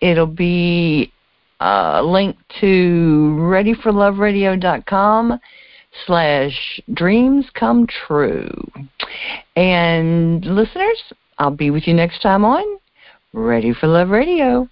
It'll be uh, linked to readyforloveradio.com slash dreams come true. And listeners, I'll be with you next time on Ready for Love Radio.